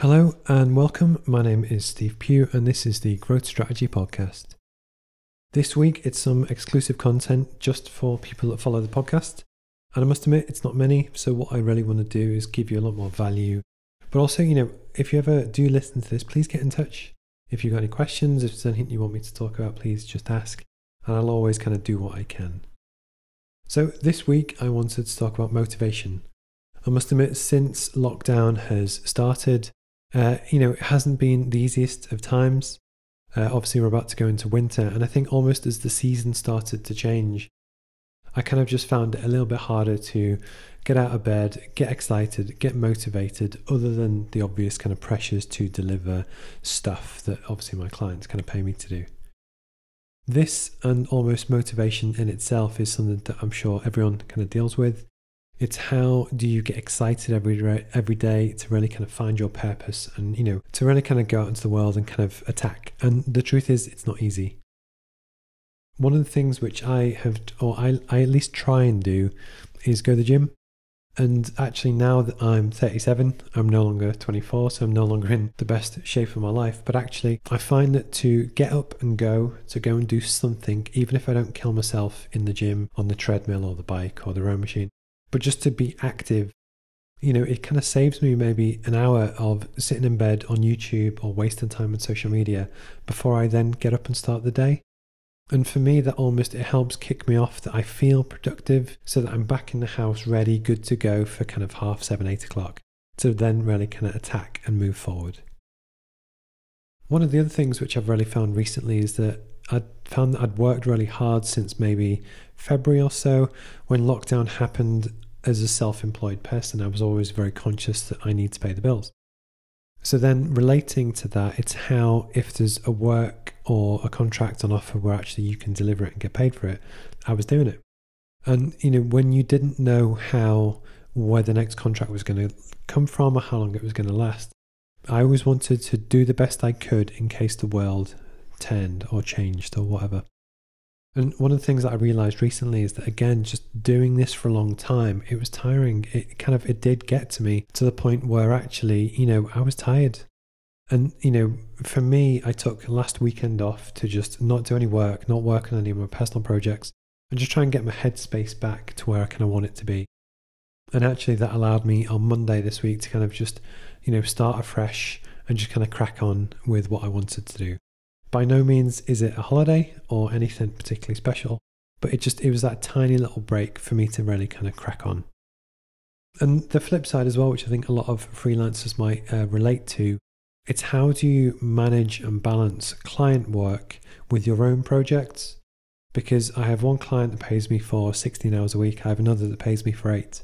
Hello and welcome. My name is Steve Pugh, and this is the Growth Strategy Podcast. This week, it's some exclusive content just for people that follow the podcast. And I must admit, it's not many. So, what I really want to do is give you a lot more value. But also, you know, if you ever do listen to this, please get in touch. If you've got any questions, if there's anything you want me to talk about, please just ask. And I'll always kind of do what I can. So, this week, I wanted to talk about motivation. I must admit, since lockdown has started, uh, you know, it hasn't been the easiest of times. Uh, obviously, we're about to go into winter, and I think almost as the season started to change, I kind of just found it a little bit harder to get out of bed, get excited, get motivated, other than the obvious kind of pressures to deliver stuff that obviously my clients kind of pay me to do. This and almost motivation in itself is something that I'm sure everyone kind of deals with. It's how do you get excited every every day to really kind of find your purpose and you know to really kind of go out into the world and kind of attack. And the truth is, it's not easy. One of the things which I have, or I, I at least try and do, is go to the gym. And actually, now that I'm 37, I'm no longer 24, so I'm no longer in the best shape of my life. But actually, I find that to get up and go, to go and do something, even if I don't kill myself in the gym, on the treadmill or the bike or the row machine, but just to be active, you know, it kind of saves me maybe an hour of sitting in bed on YouTube or wasting time on social media before I then get up and start the day. And for me, that almost it helps kick me off that I feel productive so that I'm back in the house ready, good to go for kind of half seven, eight o'clock to then really kind of attack and move forward. One of the other things which I've really found recently is that I'd found that I'd worked really hard since maybe February or so when lockdown happened as a self employed person, I was always very conscious that I need to pay the bills. So then, relating to that, it's how if there's a work or a contract on offer where actually you can deliver it and get paid for it, I was doing it. And, you know, when you didn't know how, where the next contract was going to come from or how long it was going to last, I always wanted to do the best I could in case the world turned or changed or whatever. And one of the things that I realized recently is that again, just doing this for a long time, it was tiring. It kind of it did get to me to the point where actually, you know, I was tired. And you know, for me, I took last weekend off to just not do any work, not work on any of my personal projects, and just try and get my headspace back to where I kind of want it to be. And actually, that allowed me on Monday this week to kind of just, you know, start afresh and just kind of crack on with what I wanted to do. By no means is it a holiday or anything particularly special, but it just it was that tiny little break for me to really kind of crack on. And the flip side as well, which I think a lot of freelancers might uh, relate to, it's how do you manage and balance client work with your own projects? Because I have one client that pays me for 16 hours a week, I have another that pays me for eight.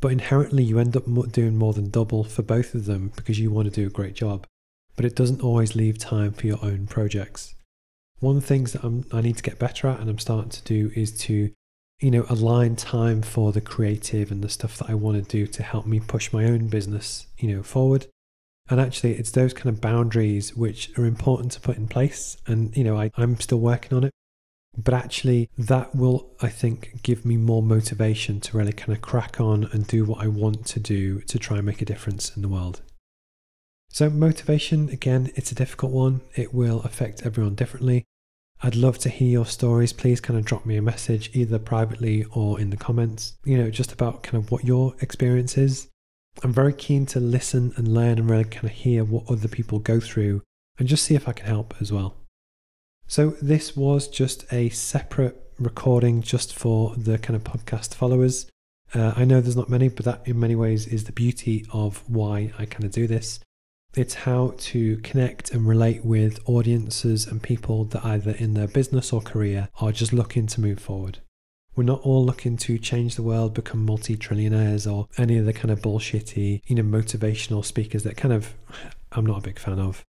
But inherently, you end up doing more than double for both of them because you want to do a great job but it doesn't always leave time for your own projects. One of the things that I'm, I need to get better at and I'm starting to do is to, you know, align time for the creative and the stuff that I want to do to help me push my own business, you know, forward. And actually, it's those kind of boundaries which are important to put in place. And, you know, I, I'm still working on it. But actually, that will, I think, give me more motivation to really kind of crack on and do what I want to do to try and make a difference in the world. So, motivation, again, it's a difficult one. It will affect everyone differently. I'd love to hear your stories. Please kind of drop me a message either privately or in the comments, you know, just about kind of what your experience is. I'm very keen to listen and learn and really kind of hear what other people go through and just see if I can help as well. So, this was just a separate recording just for the kind of podcast followers. Uh, I know there's not many, but that in many ways is the beauty of why I kind of do this. It's how to connect and relate with audiences and people that either in their business or career are just looking to move forward. We're not all looking to change the world, become multi trillionaires, or any of the kind of bullshitty, you know, motivational speakers that kind of I'm not a big fan of.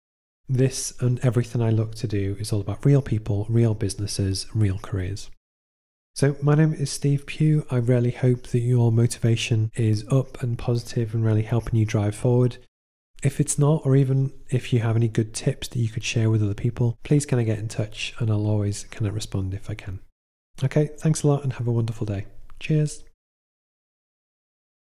This and everything I look to do is all about real people, real businesses, real careers. So, my name is Steve Pugh. I really hope that your motivation is up and positive and really helping you drive forward. If it's not, or even if you have any good tips that you could share with other people, please kind of get in touch and I'll always kind of respond if I can. Okay, thanks a lot and have a wonderful day. Cheers.